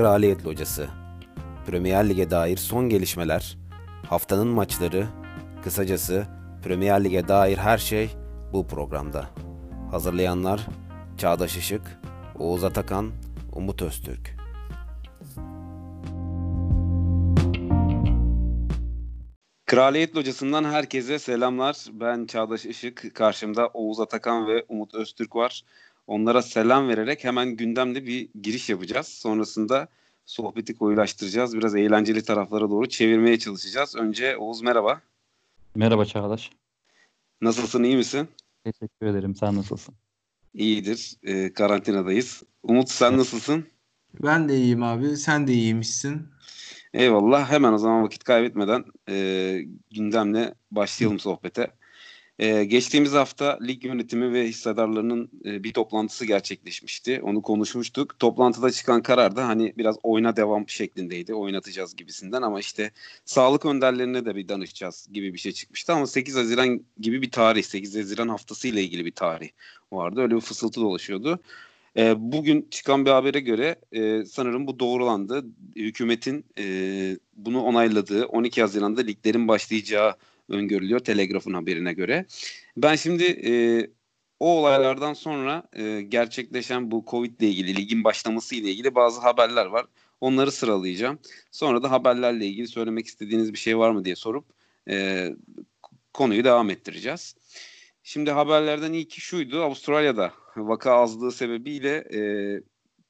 Kraliyet Locası Premier Lig'e dair son gelişmeler, haftanın maçları, kısacası Premier Lig'e dair her şey bu programda. Hazırlayanlar Çağdaş Işık, Oğuz Atakan, Umut Öztürk. Kraliyet Locası'ndan herkese selamlar. Ben Çağdaş Işık. Karşımda Oğuz Atakan ve Umut Öztürk var. Onlara selam vererek hemen gündemde bir giriş yapacağız. Sonrasında sohbeti koyulaştıracağız. Biraz eğlenceli taraflara doğru çevirmeye çalışacağız. Önce Oğuz merhaba. Merhaba Çağdaş. Nasılsın, iyi misin? Teşekkür ederim. Sen nasılsın? İyidir. E, karantinadayız. Umut sen nasılsın? Ben de iyiyim abi. Sen de iyiymişsin. Eyvallah. Hemen o zaman vakit kaybetmeden e, gündemle başlayalım sohbete. Ee, geçtiğimiz hafta lig yönetimi ve hissedarlarının e, bir toplantısı gerçekleşmişti. Onu konuşmuştuk. Toplantıda çıkan karar da hani biraz oyuna devam şeklindeydi. Oynatacağız gibisinden ama işte sağlık önderlerine de bir danışacağız gibi bir şey çıkmıştı. Ama 8 Haziran gibi bir tarih, 8 Haziran haftası ile ilgili bir tarih vardı. Öyle bir fısıltı dolaşıyordu. E, bugün çıkan bir habere göre e, sanırım bu doğrulandı. Hükümetin e, bunu onayladığı 12 Haziran'da liglerin başlayacağı öngörülüyor Telegraf'ın haberine göre. Ben şimdi e, o olaylardan sonra e, gerçekleşen bu Covid ile ilgili, ligin başlaması ile ilgili bazı haberler var. Onları sıralayacağım. Sonra da haberlerle ilgili söylemek istediğiniz bir şey var mı diye sorup e, konuyu devam ettireceğiz. Şimdi haberlerden ilki şuydu. Avustralya'da vaka azlığı sebebiyle e,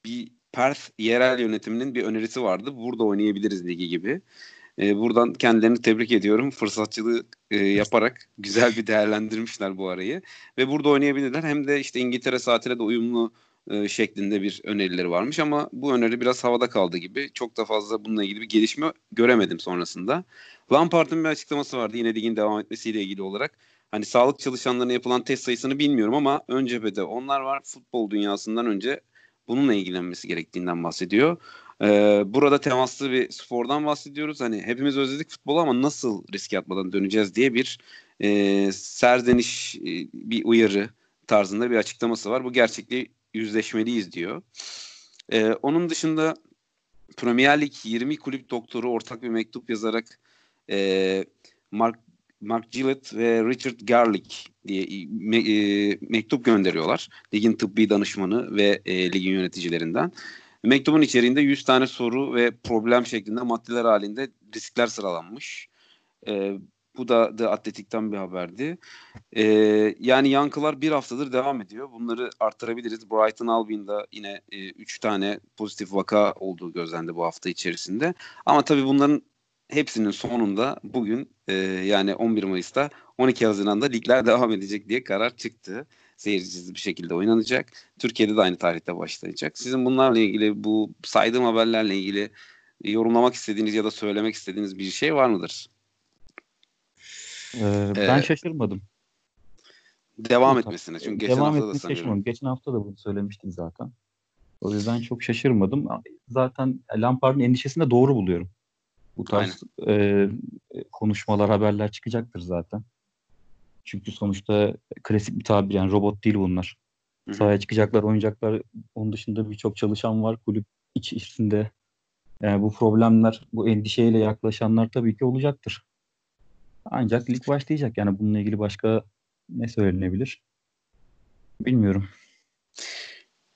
bir Perth yerel yönetiminin bir önerisi vardı. Burada oynayabiliriz ligi gibi. E, buradan kendilerini tebrik ediyorum. Fırsatçılığı e, yaparak güzel bir değerlendirmişler bu arayı. Ve burada oynayabilirler. Hem de işte İngiltere saatiyle de uyumlu e, şeklinde bir önerileri varmış ama bu öneri biraz havada kaldı gibi. Çok da fazla bununla ilgili bir gelişme göremedim sonrasında. Lampard'ın bir açıklaması vardı yine ligin devam etmesiyle ilgili olarak. Hani sağlık çalışanlarına yapılan test sayısını bilmiyorum ama ön cephede onlar var. Futbol dünyasından önce bununla ilgilenmesi gerektiğinden bahsediyor. Ee, burada temaslı bir spordan bahsediyoruz. Hani hepimiz özledik futbolu ama nasıl riske atmadan döneceğiz diye bir e, serzeniş, e, bir uyarı tarzında bir açıklaması var. Bu gerçekliği yüzleşmeliyiz diyor. Ee, onun dışında Premier Lig 20 kulüp doktoru ortak bir mektup yazarak e, Mark Mark Gillett ve Richard Garlick diye me, e, mektup gönderiyorlar. Ligin tıbbi danışmanı ve e, ligin yöneticilerinden. Mektubun içeriğinde 100 tane soru ve problem şeklinde maddeler halinde riskler sıralanmış. E, bu da The Atletik'ten bir haberdi. E, yani yankılar bir haftadır devam ediyor. Bunları arttırabiliriz. Brighton Albion'da yine 3 e, tane pozitif vaka olduğu gözlendi bu hafta içerisinde. Ama tabii bunların hepsinin sonunda bugün e, yani 11 Mayıs'ta 12 Haziran'da ligler devam edecek diye karar çıktı seyircisiz bir şekilde oynanacak. Türkiye'de de aynı tarihte başlayacak. Sizin bunlarla ilgili bu saydığım haberlerle ilgili yorumlamak istediğiniz ya da söylemek istediğiniz bir şey var mıdır? Ee, ben ee, şaşırmadım. Devam etmesine. Çünkü geçen devam hafta da şaşırmadım. Geçen hafta da bunu söylemiştim zaten. O yüzden çok şaşırmadım. Zaten Lampard'ın endişesini de doğru buluyorum. Bu tarz e, konuşmalar, haberler çıkacaktır zaten. Çünkü sonuçta klasik bir tabir yani robot değil bunlar. Hı-hı. Sahaya çıkacaklar, oynayacaklar. Onun dışında birçok çalışan var kulüp içerisinde. Yani bu problemler, bu endişeyle yaklaşanlar tabii ki olacaktır. Ancak lig başlayacak. Yani bununla ilgili başka ne söylenebilir? Bilmiyorum.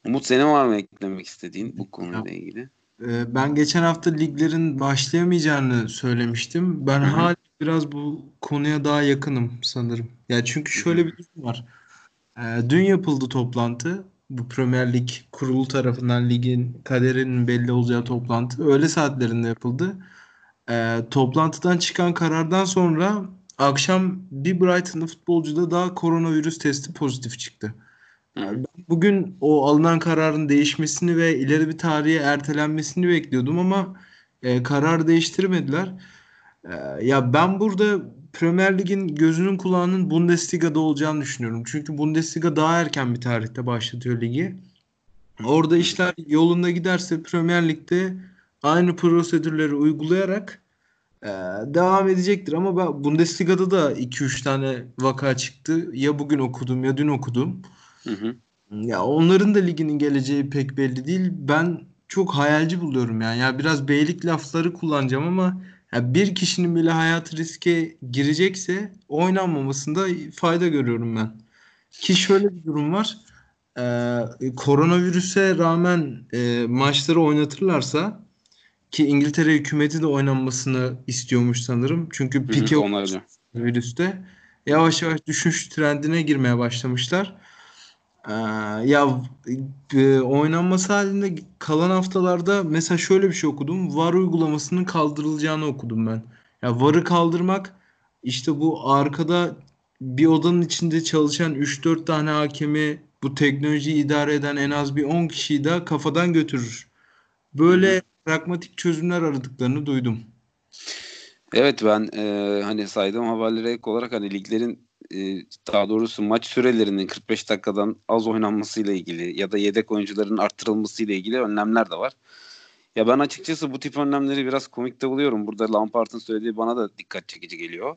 Umut senin var mı eklemek istediğin bu konuyla ilgili? Ee, ben geçen hafta liglerin başlayamayacağını söylemiştim. Ben hala biraz bu konuya daha yakınım sanırım. Ya çünkü şöyle bir durum var. Ee, dün yapıldı toplantı. Bu Premier Lig kurulu tarafından ligin kaderinin belli olacağı toplantı. Öğle saatlerinde yapıldı. Ee, toplantıdan çıkan karardan sonra akşam bir Brighton'lı futbolcuda daha koronavirüs testi pozitif çıktı. Yani bugün o alınan kararın değişmesini ve ileri bir tarihe ertelenmesini bekliyordum ama e, karar değiştirmediler. E, ya ben burada Premier Lig'in gözünün kulağının Bundesliga'da olacağını düşünüyorum. Çünkü Bundesliga daha erken bir tarihte başlatıyor ligi. Orada işler yolunda giderse Premier Lig'de aynı prosedürleri uygulayarak e, devam edecektir. Ama ben Bundesliga'da da 2-3 tane vaka çıktı. Ya bugün okudum ya dün okudum. Hı hı. Ya onların da liginin geleceği pek belli değil. Ben çok hayalci buluyorum yani. Ya biraz beylik lafları kullanacağım ama ya bir kişinin bile hayatı riske girecekse oynanmamasında fayda görüyorum ben. Ki şöyle bir durum var. Ee, koronavirüse rağmen e, maçları oynatırlarsa ki İngiltere hükümeti de oynanmasını istiyormuş sanırım. Çünkü Pique virüste yavaş yavaş düşüş trendine girmeye başlamışlar. Ee, ya e, oynanması halinde kalan haftalarda mesela şöyle bir şey okudum. VAR uygulamasının kaldırılacağını okudum ben. Ya VAR'ı kaldırmak işte bu arkada bir odanın içinde çalışan 3-4 tane hakemi bu teknolojiyi idare eden en az bir 10 kişiyi de kafadan götürür. Böyle pragmatik çözümler aradıklarını duydum. Evet ben e, hani saydığım haberlere ek olarak hani liglerin daha doğrusu maç sürelerinin 45 dakikadan az oynanmasıyla ilgili ya da yedek oyuncuların arttırılmasıyla ilgili önlemler de var. Ya ben açıkçası bu tip önlemleri biraz komik de buluyorum. Burada Lampard'ın söylediği bana da dikkat çekici geliyor.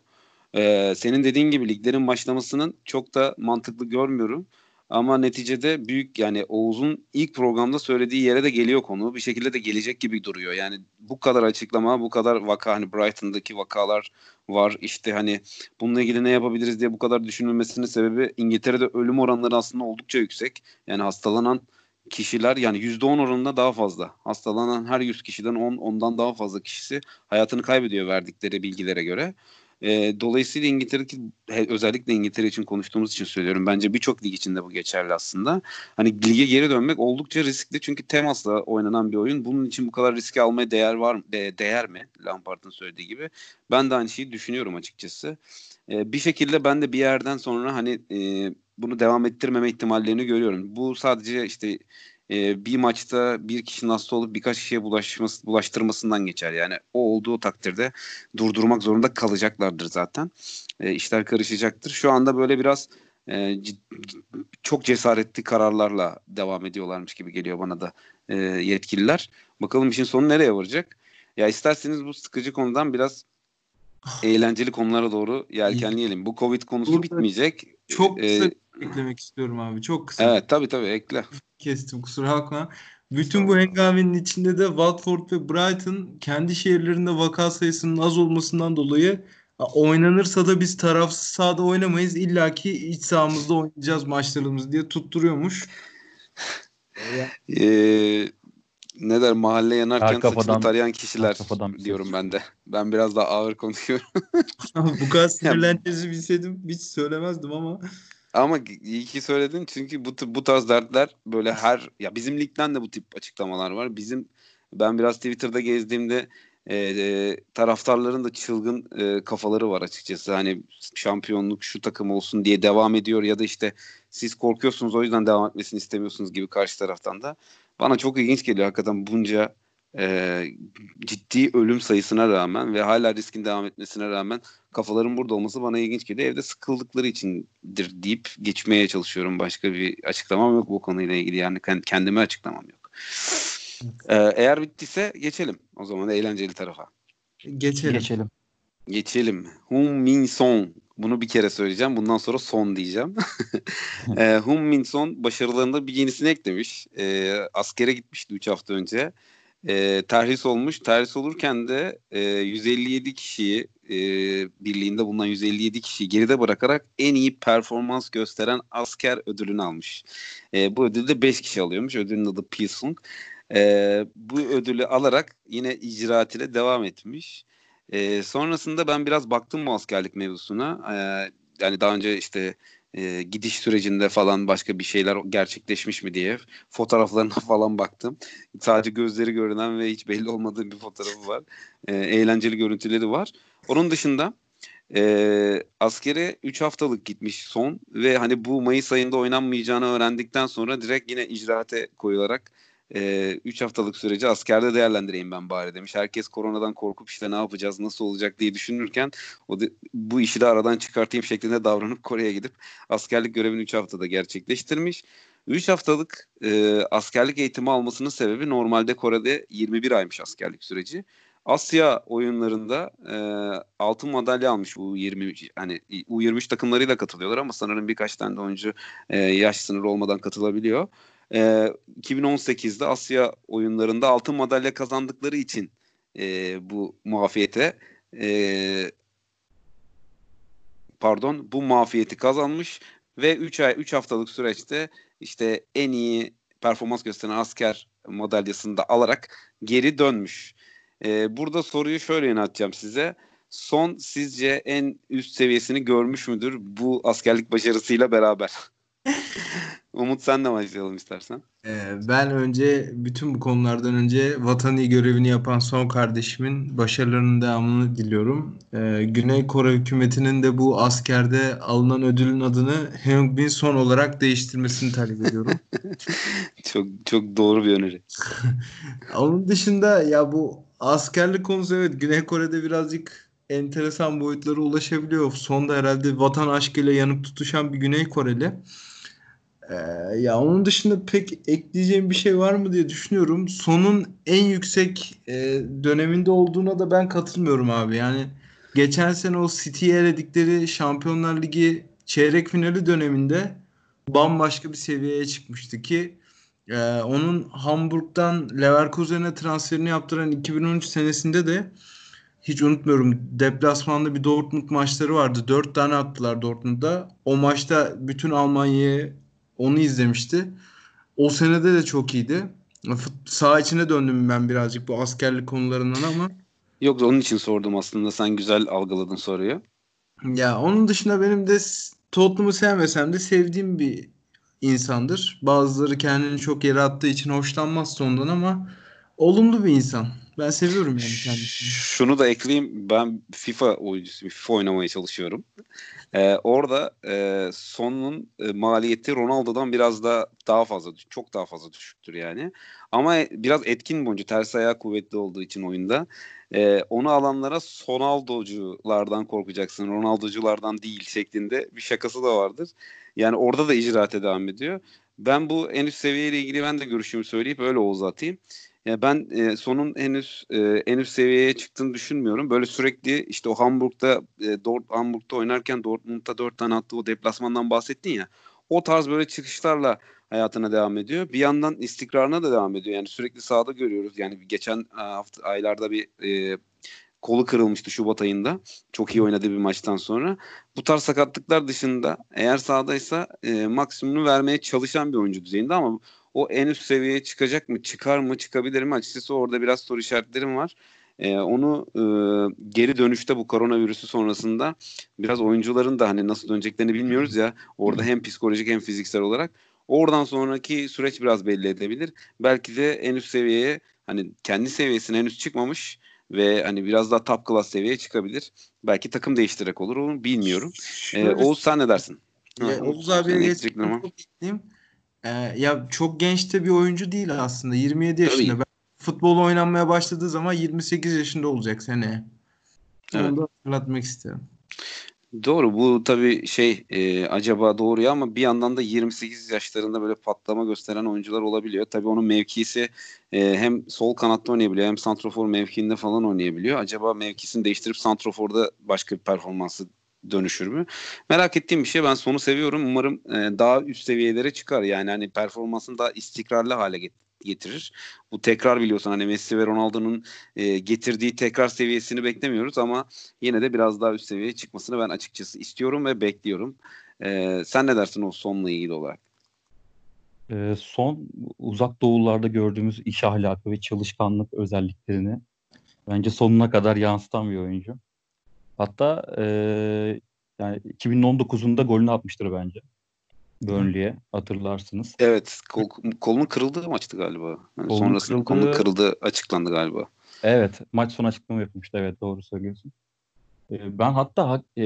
Ee, senin dediğin gibi liglerin başlamasının çok da mantıklı görmüyorum. Ama neticede büyük yani Oğuz'un ilk programda söylediği yere de geliyor konu. Bir şekilde de gelecek gibi duruyor. Yani bu kadar açıklama, bu kadar vaka hani Brighton'daki vakalar var. İşte hani bununla ilgili ne yapabiliriz diye bu kadar düşünülmesinin sebebi İngiltere'de ölüm oranları aslında oldukça yüksek. Yani hastalanan kişiler yani %10 oranında daha fazla. Hastalanan her 100 kişiden 10 ondan daha fazla kişisi hayatını kaybediyor verdikleri bilgilere göre. E, dolayısıyla İngiltere'deki özellikle İngiltere için konuştuğumuz için söylüyorum. Bence birçok lig için de bu geçerli aslında. Hani lige geri dönmek oldukça riskli çünkü temasla oynanan bir oyun. Bunun için bu kadar riski almaya değer var mı? De, değer mi? Lampard'ın söylediği gibi. Ben de aynı şeyi düşünüyorum açıkçası. E, bir şekilde ben de bir yerden sonra hani e, bunu devam ettirmeme ihtimallerini görüyorum. Bu sadece işte e, bir maçta bir kişinin hasta olup birkaç kişiye bulaşması, bulaştırmasından geçer. Yani o olduğu takdirde durdurmak zorunda kalacaklardır zaten. E, işler karışacaktır. Şu anda böyle biraz e, çok cesaretli kararlarla devam ediyorlarmış gibi geliyor bana da e, yetkililer. Bakalım işin sonu nereye varacak? Ya isterseniz bu sıkıcı konudan biraz eğlenceli konulara doğru yelkenleyelim. Bu Covid konusu Burada bitmeyecek. Çok ee, eklemek istiyorum abi. Çok kısa. Evet tabii tabii ekle kestim kusura bakma. Bütün bu hengamenin içinde de Watford ve Brighton kendi şehirlerinde vaka sayısının az olmasından dolayı oynanırsa da biz tarafsız sahada oynamayız. İlla ki iç sahamızda oynayacağız maçlarımızı diye tutturuyormuş. ee, ne der mahalle yanarken saçını tarayan kişiler diyorum ben de. Ben biraz daha ağır konuşuyorum. bu kadar sinirleneceğinizi bilseydim hiç söylemezdim ama. Ama iyi ki söyledin çünkü bu bu tarz dertler böyle her ya bizim ligden de bu tip açıklamalar var. Bizim ben biraz Twitter'da gezdiğimde e, e, taraftarların da çılgın e, kafaları var açıkçası. Hani şampiyonluk şu takım olsun diye devam ediyor ya da işte siz korkuyorsunuz o yüzden devam etmesini istemiyorsunuz gibi karşı taraftan da. Bana çok ilginç geliyor hakikaten bunca e, ciddi ölüm sayısına rağmen ve hala riskin devam etmesine rağmen kafaların burada olması bana ilginç geliyor. Evde sıkıldıkları içindir deyip geçmeye çalışıyorum. Başka bir açıklamam yok bu konuyla ilgili. Yani kendime açıklamam yok. Ee, eğer bittiyse geçelim. O zaman eğlenceli tarafa. Geçelim. Geçelim. Geçelim. Hum Min Son. Bunu bir kere söyleyeceğim. Bundan sonra son diyeceğim. e, Hum Min Son başarılarında bir yenisini eklemiş. E, askere gitmişti 3 hafta önce e, terhis olmuş. Terhis olurken de e, 157 kişiyi e, birliğinde bulunan 157 kişiyi geride bırakarak en iyi performans gösteren asker ödülünü almış. E, bu ödülü de 5 kişi alıyormuş. Ödülün adı Pilsung. E, bu ödülü alarak yine icraat ile devam etmiş. E, sonrasında ben biraz baktım bu askerlik mevzusuna. E, yani daha önce işte e, gidiş sürecinde falan başka bir şeyler gerçekleşmiş mi diye fotoğraflarına falan baktım. Sadece gözleri görünen ve hiç belli olmadığı bir fotoğrafı var. E, eğlenceli görüntüleri var. Onun dışında e, askere 3 haftalık gitmiş son ve hani bu Mayıs ayında oynanmayacağını öğrendikten sonra direkt yine icraate koyularak 3 e, haftalık süreci askerde değerlendireyim ben bari demiş. Herkes koronadan korkup işte ne yapacağız, nasıl olacak diye düşünürken o de, bu işi de aradan çıkartayım şeklinde davranıp Kore'ye gidip askerlik görevini 3 haftada gerçekleştirmiş. 3 haftalık e, askerlik eğitimi almasının sebebi normalde Kore'de 21 aymış askerlik süreci. Asya oyunlarında e, altın madalya almış bu 20 hani U23 takımlarıyla katılıyorlar ama sanırım birkaç tane de oyuncu e, yaş sınırı olmadan katılabiliyor. E, 2018'de Asya oyunlarında altın madalya kazandıkları için e, bu muafiyete e, pardon bu muafiyeti kazanmış ve 3 ay 3 haftalık süreçte işte en iyi performans gösteren asker madalyasını da alarak geri dönmüş. Ee, burada soruyu şöyle yönelteceğim size. Son sizce en üst seviyesini görmüş müdür bu askerlik başarısıyla beraber? Umut sen de başlayalım istersen. Ee, ben önce bütün bu konulardan önce vatani görevini yapan son kardeşimin başarılarının devamını diliyorum. Ee, Güney Kore hükümetinin de bu askerde alınan ödülün adını Hyung Bin Son olarak değiştirmesini talep ediyorum. çok çok doğru bir öneri. Onun dışında ya bu askerlik konusu evet Güney Kore'de birazcık enteresan boyutlara ulaşabiliyor. Sonda herhalde vatan aşkıyla yanıp tutuşan bir Güney Koreli. Ee, ya onun dışında pek ekleyeceğim bir şey var mı diye düşünüyorum. Sonun en yüksek e, döneminde olduğuna da ben katılmıyorum abi. Yani geçen sene o City'ye eledikleri Şampiyonlar Ligi çeyrek finali döneminde bambaşka bir seviyeye çıkmıştı ki e, onun Hamburg'dan Leverkusen'e transferini yaptıran 2013 senesinde de hiç unutmuyorum deplasmanda bir Dortmund maçları vardı. Dört tane attılar Dortmund'da. O maçta bütün Almanya'yı onu izlemişti. O senede de çok iyiydi. Sağ içine döndüm ben birazcık bu askerlik konularından ama. Yok onun için sordum aslında. Sen güzel algıladın soruyu. Ya onun dışında benim de Tottenham'ı sevmesem de sevdiğim bir insandır. Bazıları kendini çok yere attığı için hoşlanmaz sondan ama olumlu bir insan. Ben seviyorum yani kendisini. Şunu da ekleyeyim. Ben FIFA oyuncusuyum. FIFA oynamaya çalışıyorum. Ee, orada e, sonun e, maliyeti Ronaldo'dan biraz da daha fazla, çok daha fazla düşüktür yani. Ama biraz etkin bir oyuncu. Ters ayağı kuvvetli olduğu için oyunda. E, onu alanlara Sonaldoculardan korkacaksın. Ronaldoculardan değil şeklinde bir şakası da vardır. Yani orada da icraate devam ediyor. Ben bu en üst seviyeyle ilgili ben de görüşümü söyleyip öyle uzatayım. Yani ben e, sonun henüz e, en seviyeye çıktığını düşünmüyorum. Böyle sürekli işte o Hamburg'da e, Dort, Hamburg'da oynarken Dortmund'da dört tane attığı o deplasmandan bahsettin ya. O tarz böyle çıkışlarla hayatına devam ediyor. Bir yandan istikrarına da devam ediyor. Yani sürekli sahada görüyoruz. Yani geçen hafta aylarda bir e, kolu kırılmıştı Şubat ayında. Çok iyi oynadığı bir maçtan sonra. Bu tarz sakatlıklar dışında eğer sahadaysa e, maksimumunu vermeye çalışan bir oyuncu düzeyinde ama o en üst seviyeye çıkacak mı, çıkar mı, çıkabilir mi? Açıkçası orada biraz soru işaretlerim var. Ee, onu e, geri dönüşte bu koronavirüsü sonrasında biraz oyuncuların da hani nasıl döneceklerini bilmiyoruz ya. Orada hem psikolojik hem fiziksel olarak. Oradan sonraki süreç biraz belli edebilir. Belki de en üst seviyeye hani kendi seviyesine henüz çıkmamış ve hani biraz daha top class seviyeye çıkabilir. Belki takım değiştirerek olur onu bilmiyorum. Ee, Oğuz sen ne dersin? Ya, Oğuz abiye geçtim. Ee, ya çok gençte bir oyuncu değil aslında. 27 yaşında. Tabii. Ben futbol oynanmaya başladığı zaman 28 yaşında olacak sene. Evet. Onu da hatırlatmak isterim. Doğru bu tabii şey e, acaba doğru ya ama bir yandan da 28 yaşlarında böyle patlama gösteren oyuncular olabiliyor. Tabii onun mevkisi e, hem sol kanatta oynayabiliyor hem santrofor mevkiinde falan oynayabiliyor. Acaba mevkisini değiştirip santroforda başka bir performansı dönüşür mü? Merak ettiğim bir şey. Ben sonu seviyorum. Umarım e, daha üst seviyelere çıkar. Yani hani performansını daha istikrarlı hale get- getirir. Bu tekrar biliyorsun hani Messi ve Ronaldo'nun e, getirdiği tekrar seviyesini beklemiyoruz ama yine de biraz daha üst seviyeye çıkmasını ben açıkçası istiyorum ve bekliyorum. E, sen ne dersin o sonla ilgili olarak? E, son uzak doğularda gördüğümüz iş ahlakı ve çalışkanlık özelliklerini bence sonuna kadar yansıtan bir oyuncu. Hatta e, yani 2019'unda golünü atmıştır bence. Burnley'e hatırlarsınız. Evet kol, kolunun kırıldığı maçtı galiba. Yani kolun sonrasında kırıldığı... kolunun kırıldığı açıklandı galiba. Evet maç sonu açıklama yapmıştı evet doğru söylüyorsun. Ee, ben hatta e,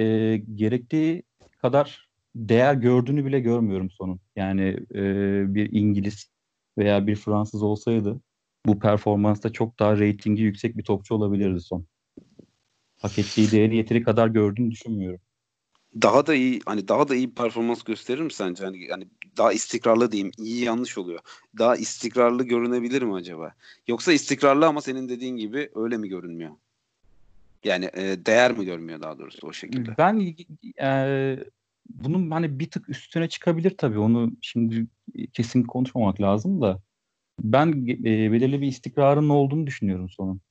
gerektiği kadar değer gördüğünü bile görmüyorum sonun. Yani e, bir İngiliz veya bir Fransız olsaydı bu performansta çok daha reytingi yüksek bir topçu olabilirdi son hak ettiği değeri yeteri kadar gördüğünü düşünmüyorum. Daha da iyi hani daha da iyi performans gösterir mi sence? Hani yani daha istikrarlı diyeyim. İyi yanlış oluyor. Daha istikrarlı görünebilir mi acaba? Yoksa istikrarlı ama senin dediğin gibi öyle mi görünmüyor? Yani e, değer mi görmüyor daha doğrusu o şekilde? Ben e, bunun hani bir tık üstüne çıkabilir tabii. Onu şimdi kesin konuşmamak lazım da ben e, belirli bir istikrarın olduğunu düşünüyorum sonun.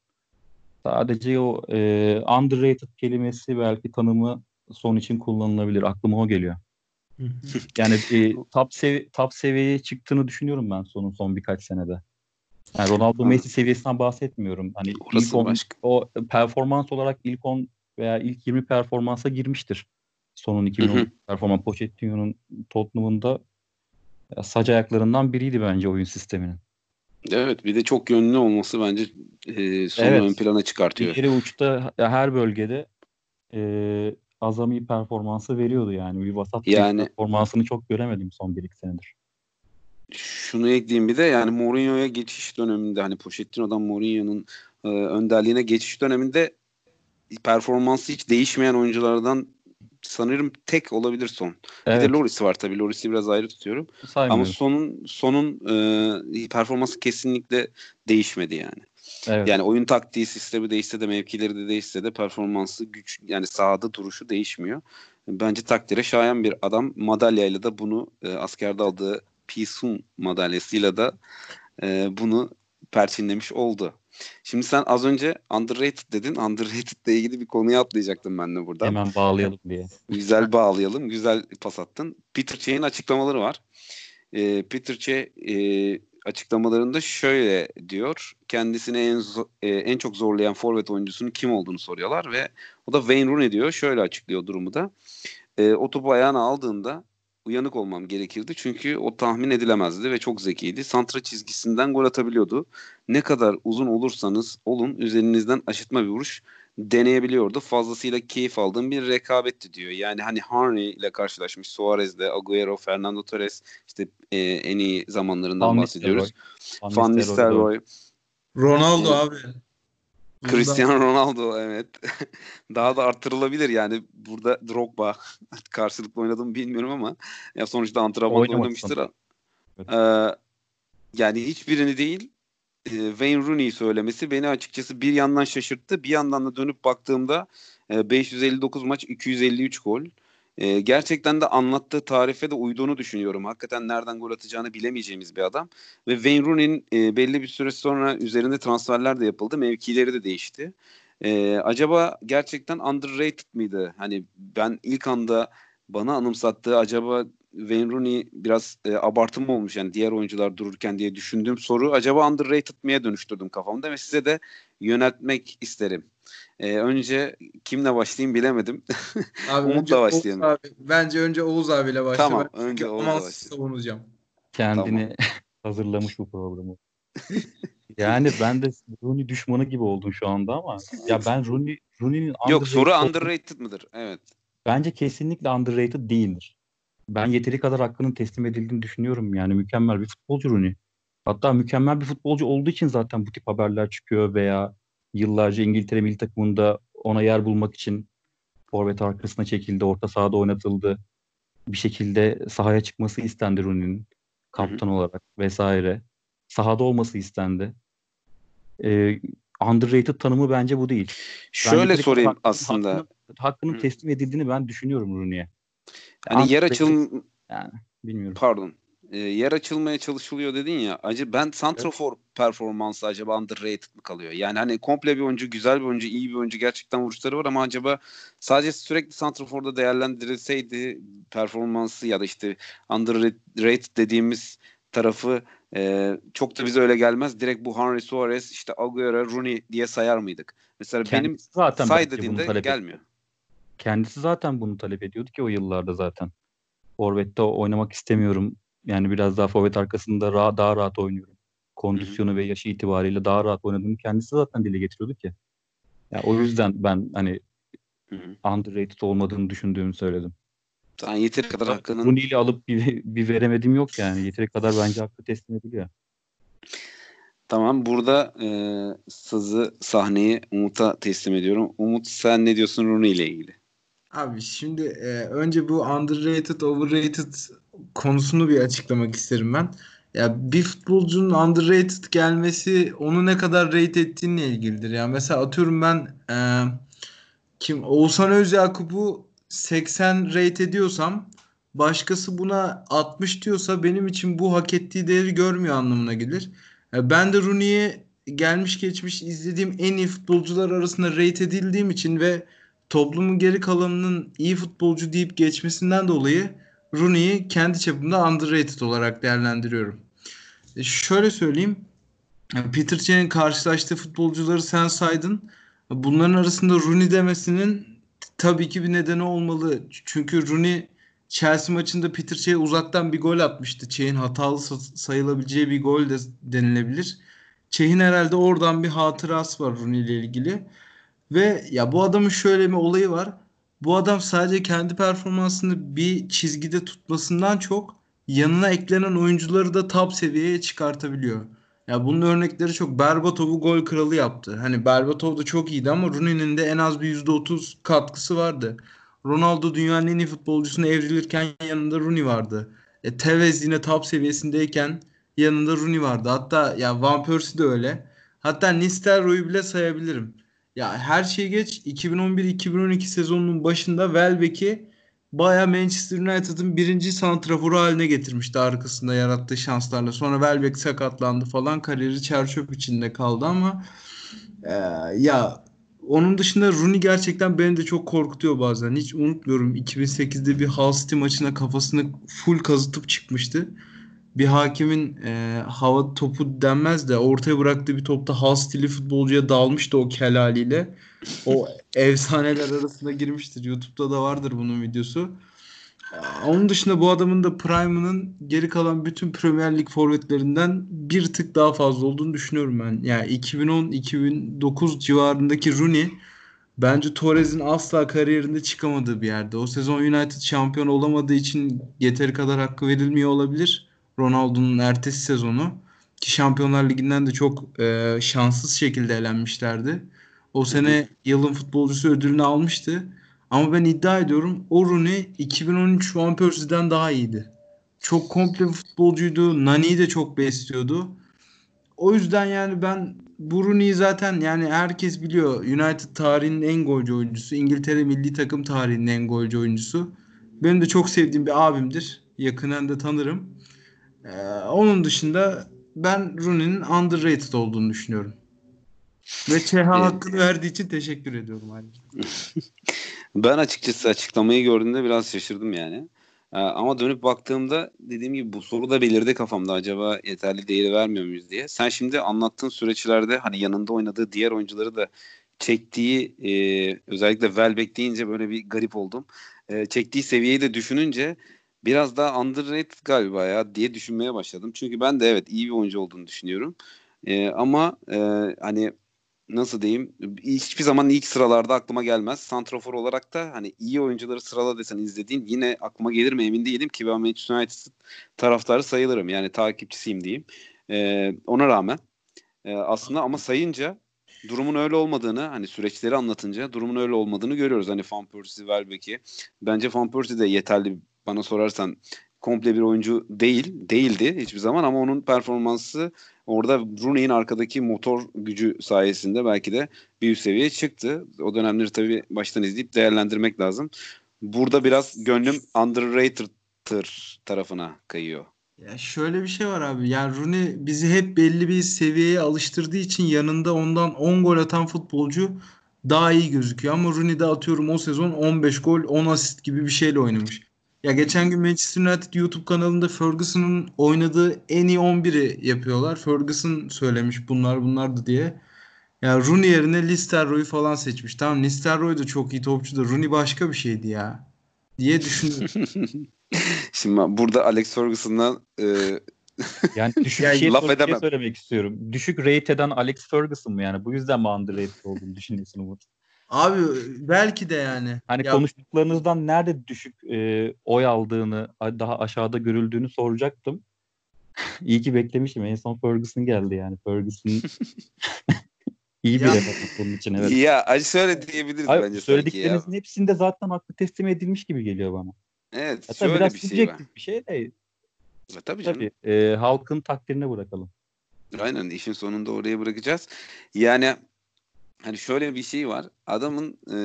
Sadece o e, underrated kelimesi belki tanımı son için kullanılabilir. Aklıma o geliyor. yani e, top, sevi top seviyeye çıktığını düşünüyorum ben sonun son birkaç senede. Yani Ronaldo Messi seviyesinden bahsetmiyorum. Hani Orası ilk on, başka. o performans olarak ilk 10 veya ilk 20 performansa girmiştir. Sonun 2010 performans Pochettino'nun Tottenham'ın da sac ayaklarından biriydi bence oyun sisteminin. Evet bir de çok yönlü olması bence e, sonu Evet. ön plana çıkartıyor. İleri uçta her bölgede e, azami performansı veriyordu yani. Bir vasat bir Yani- performansını çok göremedim son bir iki senedir. Şunu ekleyeyim bir de yani Mourinho'ya geçiş döneminde hani Pochettino'dan Mourinho'nun e, önderliğine geçiş döneminde performansı hiç değişmeyen oyunculardan sanırım tek olabilir son. Bir Evet, de Loris var tabii. Loris'i biraz ayrı tutuyorum. Ama saymıyorum. sonun sonun e, performansı kesinlikle değişmedi yani. Evet. Yani oyun taktiği sistemi değişse de mevkileri de değişse de performansı güç yani sahada duruşu değişmiyor. Bence takdire şayan bir adam. Madalyayla da bunu e, askerde aldığı Pisun madalyasıyla da e, bunu perçinlemiş oldu. Şimdi sen az önce underrated dedin. Underrated ile ilgili bir konuya atlayacaktım ben de burada. Hemen bağlayalım diye. Güzel bağlayalım. Güzel pas attın. Peter Che'nin açıklamaları var. Ee, Peter Che e, açıklamalarında şöyle diyor. Kendisini en e, en çok zorlayan forvet oyuncusunun kim olduğunu soruyorlar ve o da Wayne Rooney diyor. Şöyle açıklıyor durumu da. E, o topu ayağına aldığında uyanık olmam gerekirdi. Çünkü o tahmin edilemezdi ve çok zekiydi. Santra çizgisinden gol atabiliyordu. Ne kadar uzun olursanız olun üzerinizden aşıtma bir vuruş deneyebiliyordu. Fazlasıyla keyif aldığım bir rekabetti diyor. Yani hani Henry ile karşılaşmış Suarez'le, Agüero, Fernando Torres işte e, en iyi zamanlarından Van bahsediyoruz. Van Nistelrooy. Ronaldo abi. Cristiano Ronaldo evet. Daha da artırılabilir yani burada Drogba karşılıklı oynadı mı bilmiyorum ama ya sonuçta antrenmanda oynamıştır. Evet. Ee, yani hiçbirini değil e, Wayne Rooney'i söylemesi beni açıkçası bir yandan şaşırttı. Bir yandan da dönüp baktığımda e, 559 maç 253 gol. E, gerçekten de anlattığı tarife de uyduğunu düşünüyorum. Hakikaten nereden gol atacağını bilemeyeceğimiz bir adam. Ve Wayne Rooney'nin e, belli bir süre sonra üzerinde transferler de yapıldı. Mevkileri de değişti. E, acaba gerçekten underrated mıydı? Hani ben ilk anda bana anımsattığı acaba Wayne Rooney biraz e, abartı mı olmuş yani diğer oyuncular dururken diye düşündüğüm soru acaba underrated miye dönüştürdüm kafamda ve size de yöneltmek isterim. E, önce kimle başlayayım bilemedim. Abi Umut'la önce Oğuz başlayalım. abi. Bence önce Oğuz abiyle başla. Tamam, Ben önce Oğuz'la başlayalım. savunacağım. Kendini hazırlamış bu programı. Yani ben de Rooney düşmanı gibi oldum şu anda ama ya ben Rooney Rooney'nin Yok soru underrated mıdır? Evet. Bence kesinlikle underrated değildir. Ben yeteri kadar hakkının teslim edildiğini düşünüyorum. Yani mükemmel bir futbolcu Rooney. Hatta mükemmel bir futbolcu olduğu için zaten bu tip haberler çıkıyor veya yıllarca İngiltere milli takımında ona yer bulmak için forvet arkasına çekildi, orta sahada oynatıldı. Bir şekilde sahaya çıkması istendi Rooney'nin kaptan olarak vesaire. Sahada olması istendi. Ee, underrated tanımı bence bu değil. Ben Şöyle kadar sorayım hakkının- aslında. Hakkının, hakkının teslim edildiğini ben düşünüyorum Rooney'e. Hani yer Underrated- açılım Yani bilmiyorum. pardon. E, yer açılmaya çalışılıyor dedin ya. Acı ben santrafor performansı acaba underrated mı kalıyor? Yani hani komple bir oyuncu, güzel bir oyuncu, iyi bir oyuncu gerçekten vuruşları var ama acaba sadece sürekli santraforda değerlendirilseydi performansı ya da işte underrated dediğimiz tarafı e, çok da bize öyle gelmez. Direkt bu Henry Suarez, işte Agüero, Rooney diye sayar mıydık? Mesela benim Kendisi zaten say dediğinde gelmiyor. Kendisi zaten bunu talep ediyordu ki o yıllarda zaten. Forvet'te oynamak istemiyorum. Yani biraz daha forvet arkasında ra- daha rahat oynuyorum. Kondisyonu ve yaşı itibariyle daha rahat oynadığını kendisi zaten dile getiriyordu ki. Ya o yüzden ben hani Hı hı. underrated olmadığını düşündüğümü söyledim. Sen yeteri kadar hakkının Rooney'li alıp bir, bir veremedim yok yani. Yeteri kadar bence hakkı teslim ediliyor. Tamam burada e, sızı sahneyi Umut'a teslim ediyorum. Umut sen ne diyorsun Rooney ile ilgili? Abi şimdi e, önce bu underrated, overrated konusunu bir açıklamak isterim ben. Ya bir futbolcunun underrated gelmesi onu ne kadar rate ettiğinle ilgilidir. Yani mesela atıyorum ben e, kim Oğuzhan Özyakup'u 80 rate ediyorsam başkası buna 60 diyorsa benim için bu hak ettiği değeri görmüyor anlamına gelir. Ben de Rooney'i gelmiş geçmiş izlediğim en iyi futbolcular arasında rate edildiğim için ve toplumun geri kalanının iyi futbolcu deyip geçmesinden dolayı Rooney'i kendi çapımda underrated olarak değerlendiriyorum. E şöyle söyleyeyim. Peter Cech'in karşılaştığı futbolcuları sen saydın. Bunların arasında Rooney demesinin tabii ki bir nedeni olmalı. Çünkü Rooney Chelsea maçında Peter Cech'e uzaktan bir gol atmıştı. Cech'in hatalı sayılabileceği bir gol de denilebilir. Cech'in herhalde oradan bir hatırası var Rooney ile ilgili. Ve ya bu adamın şöyle bir olayı var. Bu adam sadece kendi performansını bir çizgide tutmasından çok yanına eklenen oyuncuları da top seviyeye çıkartabiliyor. Ya bunun örnekleri çok. Berbatov'u gol kralı yaptı. Hani Berbatov da çok iyiydi ama Rooney'nin de en az bir %30 katkısı vardı. Ronaldo dünyanın en iyi futbolcusuna evrilirken yanında Rooney vardı. E, Tevez yine top seviyesindeyken yanında Rooney vardı. Hatta ya Van Persie de öyle. Hatta Nistelrooy'u bile sayabilirim. Ya her şeyi geç 2011-2012 sezonunun başında Welbeck'i baya Manchester United'ın birinci santraforu haline getirmişti arkasında yarattığı şanslarla. Sonra Welbeck sakatlandı falan kariyeri çerçöp içinde kaldı ama e, ya onun dışında Rooney gerçekten beni de çok korkutuyor bazen. Hiç unutmuyorum 2008'de bir Hull City maçına kafasını full kazıtıp çıkmıştı bir hakemin e, hava topu denmez de ortaya bıraktığı bir topta Hull stili futbolcuya dalmıştı o kelaliyle. O efsaneler arasında girmiştir. YouTube'da da vardır bunun videosu. Onun dışında bu adamın da prime'ının geri kalan bütün Premier Lig forvetlerinden bir tık daha fazla olduğunu düşünüyorum ben. Yani 2010-2009 civarındaki Rooney bence Torres'in asla kariyerinde çıkamadığı bir yerde. O sezon United şampiyon olamadığı için yeteri kadar hakkı verilmiyor olabilir. Ronaldo'nun ertesi sezonu ki Şampiyonlar Ligi'nden de çok e, şanssız şekilde elenmişlerdi. O sene yılın futbolcusu ödülünü almıştı. Ama ben iddia ediyorum o Rooney 2013 Van Persie'den daha iyiydi. Çok komple bir futbolcuydu. Nani'yi de çok besliyordu. O yüzden yani ben bu Rooney'i zaten yani herkes biliyor. United tarihinin en golcü oyuncusu. İngiltere milli takım tarihinin en golcü oyuncusu. Benim de çok sevdiğim bir abimdir. Yakından da tanırım. Ee, onun dışında ben Rooney'nin underrated olduğunu düşünüyorum. Ve Çeha hakkını verdiği için teşekkür ediyorum ayrıca. ben açıkçası açıklamayı gördüğümde biraz şaşırdım yani. Ee, ama dönüp baktığımda dediğim gibi bu soru da belirdi kafamda acaba yeterli değeri vermiyor muyuz diye. Sen şimdi anlattığın süreçlerde hani yanında oynadığı diğer oyuncuları da çektiği e, özellikle Welbeck deyince böyle bir garip oldum. E, çektiği seviyeyi de düşününce biraz daha underrated galiba ya diye düşünmeye başladım. Çünkü ben de evet iyi bir oyuncu olduğunu düşünüyorum. E, ama e, hani nasıl diyeyim hiçbir zaman ilk sıralarda aklıma gelmez. Santrafor olarak da hani iyi oyuncuları sırala desen izlediğin yine aklıma gelir mi emin değilim ki ben Manchester United taraftarı sayılırım. Yani takipçisiyim diyeyim. E, ona rağmen e, aslında ama sayınca durumun öyle olmadığını hani süreçleri anlatınca durumun öyle olmadığını görüyoruz. Hani Van Persie, Welbeck'i. Bence Van Persie de yeterli bana sorarsan komple bir oyuncu değil, değildi hiçbir zaman ama onun performansı orada Rooney'in arkadaki motor gücü sayesinde belki de bir üst seviyeye çıktı. O dönemleri tabii baştan izleyip değerlendirmek lazım. Burada biraz gönlüm underrated tarafına kayıyor. Ya şöyle bir şey var abi. Yani Rooney bizi hep belli bir seviyeye alıştırdığı için yanında ondan 10 gol atan futbolcu daha iyi gözüküyor. Ama Rooney de atıyorum o sezon 15 gol 10 asist gibi bir şeyle oynamış. Ya geçen gün Manchester United YouTube kanalında Ferguson'un oynadığı en iyi 11'i yapıyorlar. Ferguson söylemiş bunlar bunlardı diye. Ya Rooney yerine Listerroy'u falan seçmiş. Tamam Listerroy da çok iyi topçu da Rooney başka bir şeydi ya. Diye düşünüyorum. Şimdi burada Alex Ferguson'dan e... yani düşük yani, şey, laf şey edemem. söylemek istiyorum. Düşük rate eden Alex Ferguson mu yani? Bu yüzden mi underrated olduğunu düşünüyorsun Umut? Abi belki de yani. Hani ya, konuştuklarınızdan nerede düşük e, oy aldığını, daha aşağıda görüldüğünü soracaktım. İyi ki beklemişim. En son Ferguson geldi yani. Ferguson iyi bir ya, bunun için evet. Ya şöyle diyebiliriz Abi, bence Söylediklerinizin hepsinde zaten haklı teslim edilmiş gibi geliyor bana. Evet. Hatta şöyle biraz bir şey var. bir şey de. E, tabii canım. Tabii, e, halkın takdirine bırakalım. Aynen işin sonunda oraya bırakacağız. Yani hani şöyle bir şey var. Adamın e,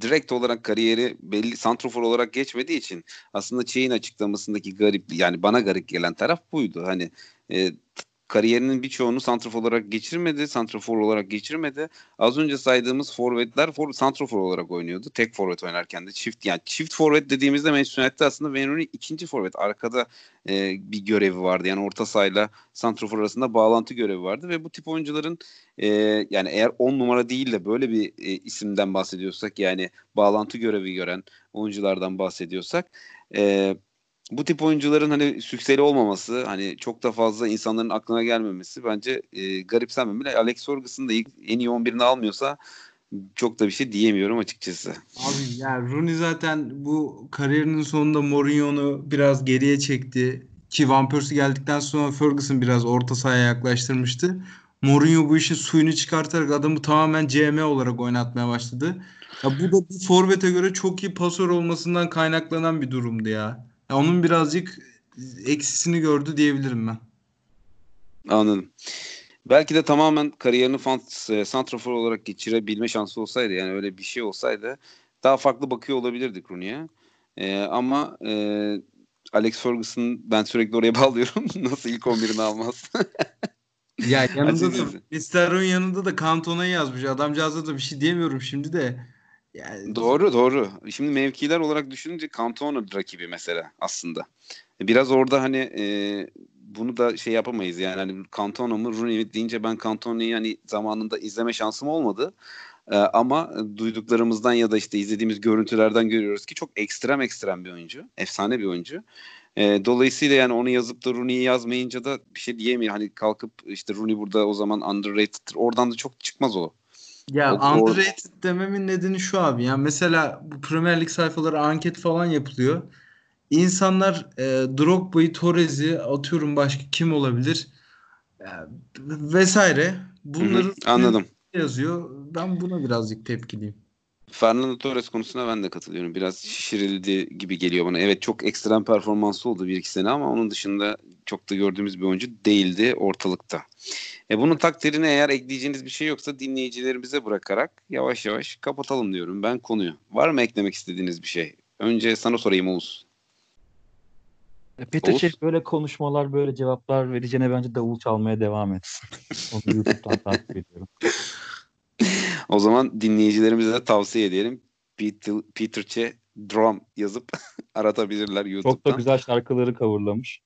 direkt olarak kariyeri belli santrofor olarak geçmediği için aslında Çey'in açıklamasındaki garip yani bana garip gelen taraf buydu. Hani e, kariyerinin birçoğunu santrafor olarak geçirmedi. Santrafor olarak geçirmedi. Az önce saydığımız forvetler for, santrafor olarak oynuyordu. Tek forvet oynarken de çift yani çift forvet dediğimizde Manchester United'de aslında Wayne ikinci forvet. Arkada e, bir görevi vardı. Yani orta sahayla santrafor arasında bağlantı görevi vardı ve bu tip oyuncuların e, yani eğer 10 numara değil de böyle bir e, isimden bahsediyorsak yani bağlantı görevi gören oyunculardan bahsediyorsak e, bu tip oyuncuların hani sükseli olmaması, hani çok da fazla insanların aklına gelmemesi bence e, garipsenmemeli. Alex Ferguson da ilk, en iyi 11'ini almıyorsa çok da bir şey diyemiyorum açıkçası. Abi ya Rooney zaten bu kariyerinin sonunda Mourinho'nu biraz geriye çekti. Ki Van Persie geldikten sonra Ferguson biraz orta sahaya yaklaştırmıştı. Mourinho bu işin suyunu çıkartarak adamı tamamen CM olarak oynatmaya başladı. Ya bu da bir forvete göre çok iyi pasör olmasından kaynaklanan bir durumdu ya. Ya onun birazcık eksisini gördü diyebilirim ben. Anladım. Belki de tamamen kariyerini e, santrafor olarak geçirebilme şansı olsaydı yani öyle bir şey olsaydı daha farklı bakıyor olabilirdik Rooney'e. Ee, ama e, Alex Ferguson ben sürekli oraya bağlıyorum. Nasıl ilk 11'ini almaz? ya yanında da Mister'ın yanında da Cantona'yı yazmış. Adamcağıza da bir şey diyemiyorum şimdi de. Yani... Doğru doğru. Şimdi mevkiler olarak düşününce Cantona rakibi mesela aslında. Biraz orada hani e, bunu da şey yapamayız yani hani Cantona mı Rooney mi deyince ben Cantona'yı hani zamanında izleme şansım olmadı. Ee, ama duyduklarımızdan ya da işte izlediğimiz görüntülerden görüyoruz ki çok ekstrem ekstrem bir oyuncu. Efsane bir oyuncu. Ee, dolayısıyla yani onu yazıp da Rooney'i yazmayınca da bir şey diyemiyor. Hani kalkıp işte Rooney burada o zaman underrated. Oradan da çok çıkmaz o. Ya o, underrated o... dememin nedeni şu abi. Yani mesela bu Premier Lig sayfaları anket falan yapılıyor. İnsanlar e, Drogba'yı, Torres'i atıyorum başka kim olabilir? E, vesaire. Bunları hı hı, anladım. yazıyor. Ben buna birazcık tepkiliyim. Fernando Torres konusuna ben de katılıyorum. Biraz şişirildi gibi geliyor bana. Evet çok ekstrem performansı oldu bir iki sene ama onun dışında çok da gördüğümüz bir oyuncu değildi ortalıkta. E bunun takdirine eğer ekleyeceğiniz bir şey yoksa dinleyicilerimize bırakarak yavaş yavaş kapatalım diyorum ben konuyu. Var mı eklemek istediğiniz bir şey? Önce sana sorayım Oğuz. E, Peter Çelik böyle konuşmalar, böyle cevaplar vereceğine bence davul çalmaya devam etsin. Onu YouTube'dan takip ediyorum. O zaman dinleyicilerimize de tavsiye edelim. Peter, Peter Çe drum yazıp aratabilirler YouTube'dan. Çok da güzel şarkıları coverlamış.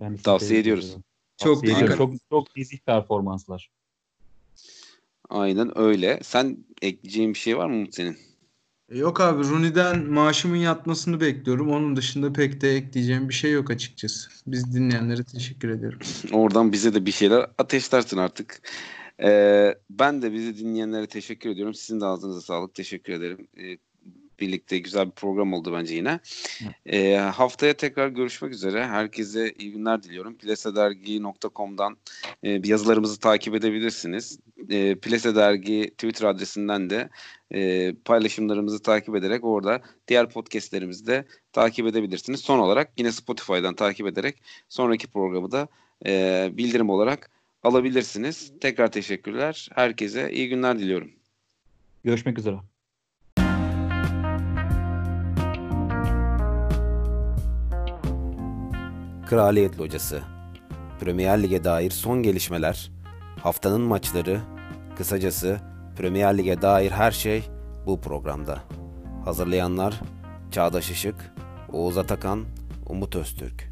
Yani tavsiye ediyoruz. Çok ediyorum. Çok çok nezih performanslar. Aynen öyle. Sen ekleyeceğin bir şey var mı senin? Yok abi Rooney'den maaşımın yatmasını bekliyorum. Onun dışında pek de ekleyeceğim bir şey yok açıkçası. Biz dinleyenlere teşekkür ediyorum. Oradan bize de bir şeyler ateşlersin artık. Ee, ben de bizi dinleyenlere teşekkür ediyorum. Sizin de ağzınıza sağlık. Teşekkür ederim. Ee, birlikte güzel bir program oldu bence yine. E, haftaya tekrar görüşmek üzere. Herkese iyi günler diliyorum. Plesedergi.com'dan e, yazılarımızı takip edebilirsiniz. E, Plese Dergi Twitter adresinden de e, paylaşımlarımızı takip ederek orada diğer podcastlerimizi de takip edebilirsiniz. Son olarak yine Spotify'dan takip ederek sonraki programı da e, bildirim olarak alabilirsiniz. Tekrar teşekkürler. Herkese iyi günler diliyorum. Görüşmek üzere. Kraliyet Locası Premier Lig'e dair son gelişmeler, haftanın maçları, kısacası Premier Lig'e dair her şey bu programda. Hazırlayanlar Çağdaş Işık, Oğuz Atakan, Umut Öztürk.